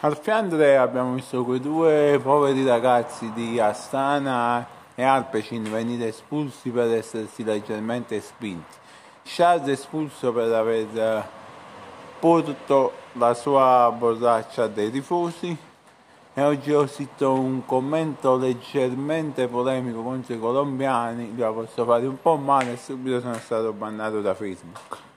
Al Fiandre abbiamo visto quei due poveri ragazzi di Astana e Alpecin venire espulsi per essersi leggermente spinti. Charles espulso per aver portato la sua borraccia dei tifosi e oggi ho scritto un commento leggermente polemico contro i colombiani, lo posso fare un po' male e subito sono stato bannato da Facebook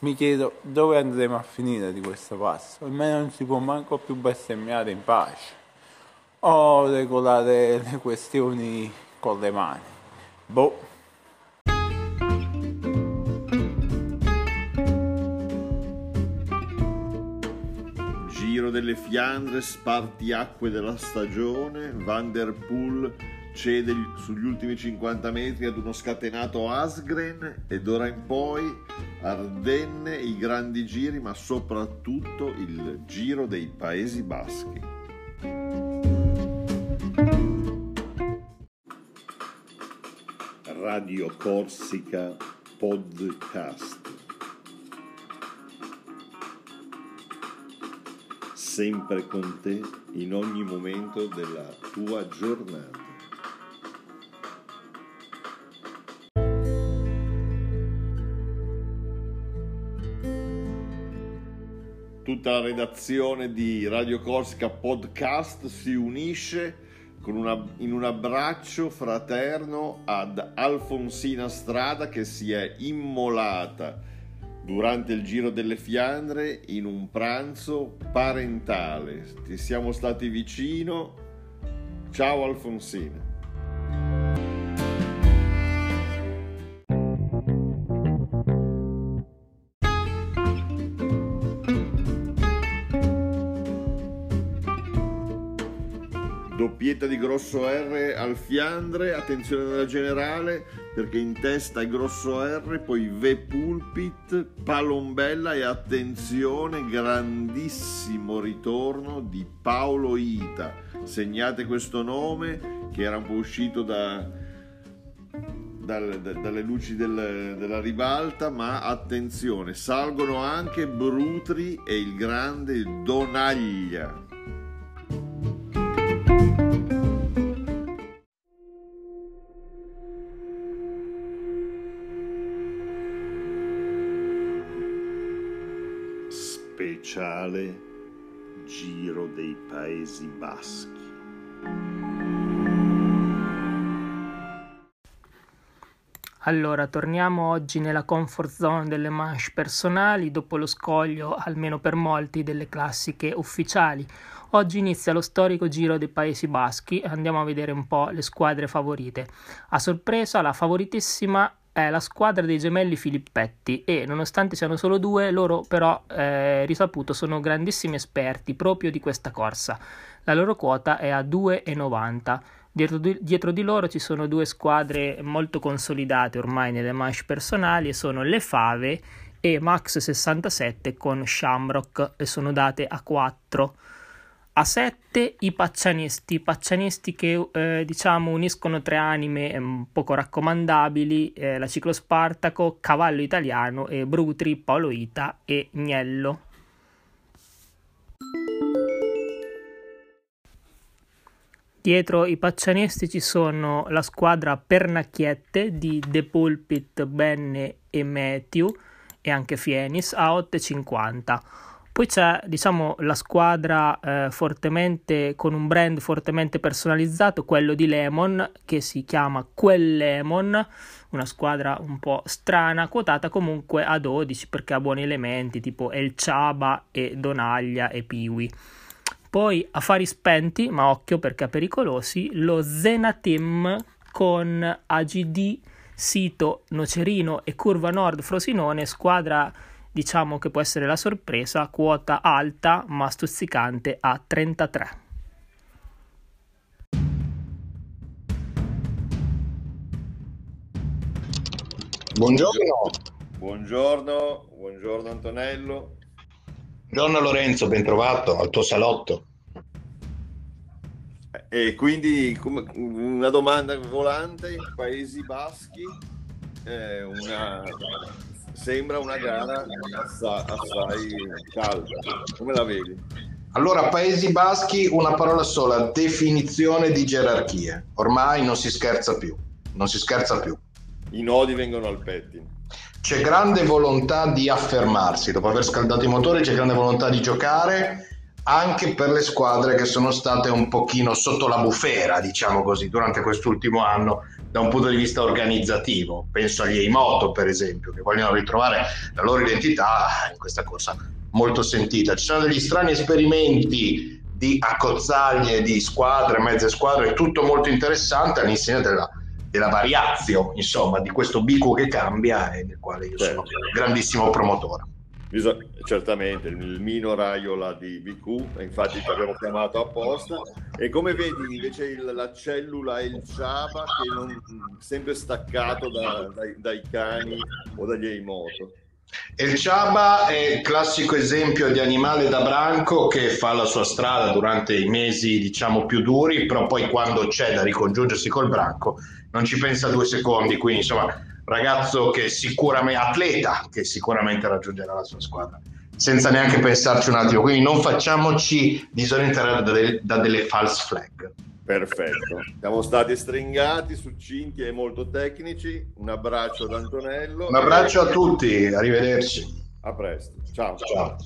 mi chiedo dove andremo a finire di questo passo. Almeno non si può manco più bestemmiare in pace o regolare le questioni con le mani. Boh. Giro delle Fiandre, spartiacque della stagione, Van der Poel cede sugli ultimi 50 metri ad uno scatenato Asgren ed ora in poi Ardenne, i grandi giri, ma soprattutto il giro dei Paesi Baschi. Radio Corsica Podcast. Sempre con te in ogni momento della tua giornata. Tutta la redazione di Radio Corsica Podcast si unisce una, in un abbraccio fraterno ad Alfonsina Strada che si è immolata durante il Giro delle Fiandre in un pranzo parentale. Ti siamo stati vicino. Ciao Alfonsina. Doppietta di grosso R al Fiandre, attenzione nella generale perché in testa è grosso R, poi V Pulpit, Palombella e attenzione grandissimo ritorno di Paolo Ita. Segnate questo nome che era un po' uscito da, dalle luci del, della ribalta, ma attenzione, salgono anche Brutri e il grande Donaglia. Speciale Giro dei Paesi Baschi. Allora, torniamo oggi nella comfort zone delle manche personali, dopo lo scoglio, almeno per molti, delle classiche ufficiali. Oggi inizia lo storico giro dei Paesi Baschi e andiamo a vedere un po' le squadre favorite. A sorpresa, la favoritissima è la squadra dei gemelli Filippetti e nonostante siano solo due, loro però eh, risaputo sono grandissimi esperti proprio di questa corsa. La loro quota è a 2,90. Dietro di, dietro di loro ci sono due squadre molto consolidate ormai nelle manche personali e sono le Fave e Max 67 con Shamrock e sono date a 4. A 7 i paccianisti, paccianisti che eh, diciamo uniscono tre anime eh, poco raccomandabili, eh, la Ciclo Spartaco, Cavallo Italiano e Brutri, Paolo Ita e Gnello. Dietro i paccianisti ci sono la squadra Pernacchiette di The Pulpit, Benne e Matthew e anche Fienis a 8,50. Poi c'è, diciamo, la squadra eh, fortemente con un brand fortemente personalizzato, quello di Lemon, che si chiama Quel Lemon, una squadra un po' strana, quotata comunque a 12 perché ha buoni elementi tipo El Chaba e Donaglia e Piwi. Poi affari spenti, ma occhio perché pericolosi, lo Zenatim con AGD, Sito, Nocerino e Curva Nord Frosinone, squadra diciamo che può essere la sorpresa, quota alta ma stuzzicante a 33. Buongiorno. Buongiorno, buongiorno Antonello. Buongiorno Lorenzo, ben trovato al tuo salotto. E quindi una domanda volante, Paesi Baschi, eh, una sembra una gara assai, assai calda. Come la vedi? Allora, Paesi Baschi, una parola sola, definizione di gerarchie. Ormai non si scherza più, non si scherza più. I nodi vengono al pettine. C'è grande volontà di affermarsi, dopo aver scaldato i motori c'è grande volontà di giocare anche per le squadre che sono state un pochino sotto la bufera, diciamo così, durante quest'ultimo anno da un punto di vista organizzativo. Penso agli Eimoto, per esempio, che vogliono ritrovare la loro identità in questa corsa molto sentita. Ci sono degli strani esperimenti di accozzaglie di squadre, mezze squadre, tutto molto interessante all'insegna della, della variazio, insomma, di questo bico che cambia e del quale io sono grandissimo promotore. Bisogna, certamente, il Mino Raiola di VQ, infatti ti abbiamo chiamato apposta. E come vedi invece il, la cellula e il Ciaba che non sempre staccato da, dai, dai, cani o dagli Eimoto. Il Ciaba è il classico esempio di animale da branco che fa la sua strada durante i mesi diciamo più duri, però poi quando c'è da ricongiungersi col branco non ci pensa due secondi, quindi insomma ragazzo che sicuramente atleta che sicuramente raggiungerà la sua squadra senza neanche pensarci un attimo. Quindi non facciamoci disorientare da delle, da delle false flag. Perfetto. Siamo stati stringati succinti e molto tecnici. Un abbraccio ad Antonello. Un abbraccio a tutti. Arrivederci. A presto. Ciao. Ciao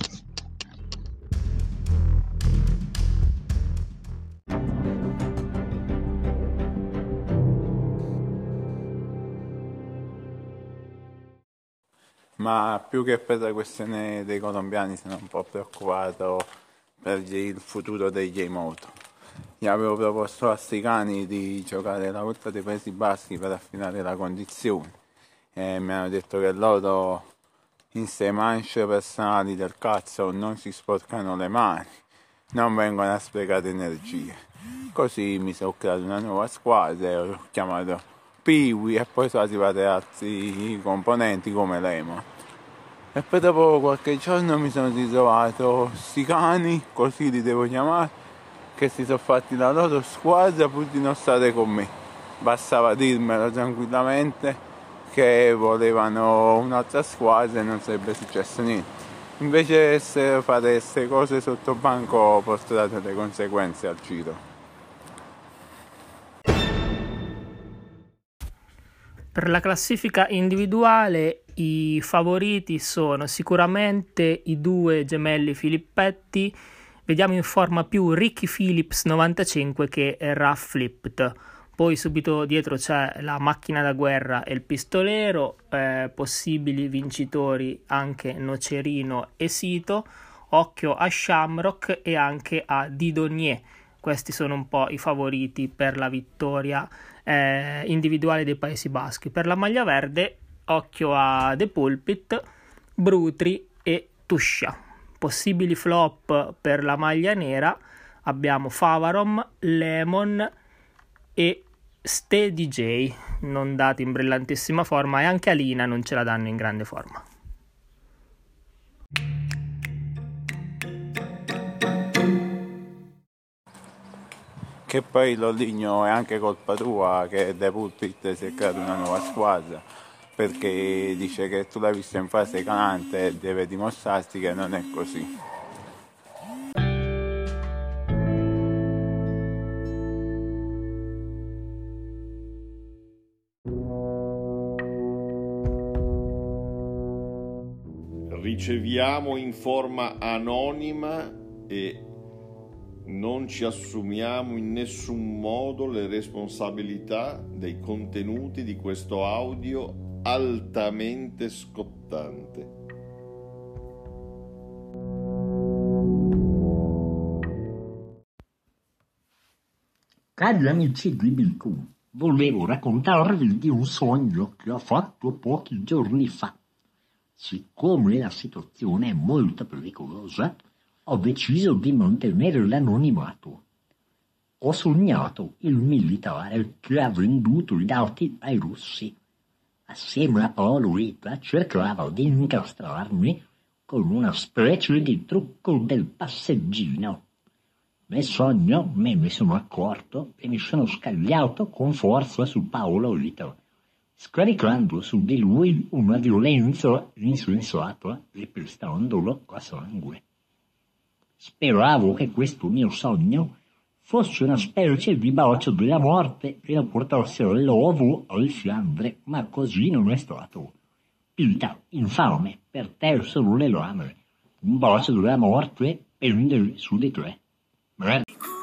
ma più che per la questione dei colombiani sono un po' preoccupato per il futuro degli Emoto. Gli avevo proposto a Stricani di giocare la volta dei Paesi Baschi per affinare la condizione e mi hanno detto che loro in sei manche personali del cazzo non si sporcano le mani, non vengono a sprecare energie. Così mi sono creato una nuova squadra e ho chiamato Piwi e poi sono arrivati altri componenti come Lemon. E poi dopo qualche giorno mi sono ritrovato sti cani, così li devo chiamare, che si sono fatti la loro squadra pur di non stare con me. Bastava dirmelo tranquillamente che volevano un'altra squadra e non sarebbe successo niente. Invece se fare queste cose sotto banco porterà delle conseguenze al giro. Per la classifica individuale i favoriti sono sicuramente i due gemelli Filippetti, vediamo in forma più Ricky Phillips 95 che Raf Flipped. Poi subito dietro c'è la macchina da guerra e il pistolero, eh, possibili vincitori anche Nocerino e Sito, occhio a Shamrock e anche a Didonier. Questi sono un po' i favoriti per la vittoria eh, individuale dei Paesi Baschi. Per la maglia verde, occhio a The Pulpit, Brutri e Tuscia. Possibili flop per la maglia nera abbiamo Favarom, Lemon e Ste DJ, non dati in brillantissima forma, e anche Alina non ce la danno in grande forma. che poi Lolligno è anche colpa tua che The Pulpit si è creata una nuova squadra perché dice che tu l'hai vista in fase calante e deve dimostrarti che non è così. Riceviamo in forma anonima e non ci assumiamo in nessun modo le responsabilità dei contenuti di questo audio altamente scottante. Cari amici di Bicu, volevo raccontarvi di un sogno che ho fatto pochi giorni fa. Siccome la situazione è molto pericolosa, ho deciso di mantenere l'anonimato. Ho sognato il militare che ha venduto i dati ai russi. Assieme a Paolo Rita cercava di incastrarmi con una specie di trucco del passeggino. Nel sogno me ne sono accorto e mi sono scagliato con forza su Paolo Rita, scaricando su di lui una violenza insensata e pestandolo a sangue. Speravo che questo mio sogno fosse una specie di bacio della morte che lo portassero l'uovo alle fiandre, ma così non è stato. Pita, infame, per te solo le lame. Un bacio della morte pende su di te. Merda.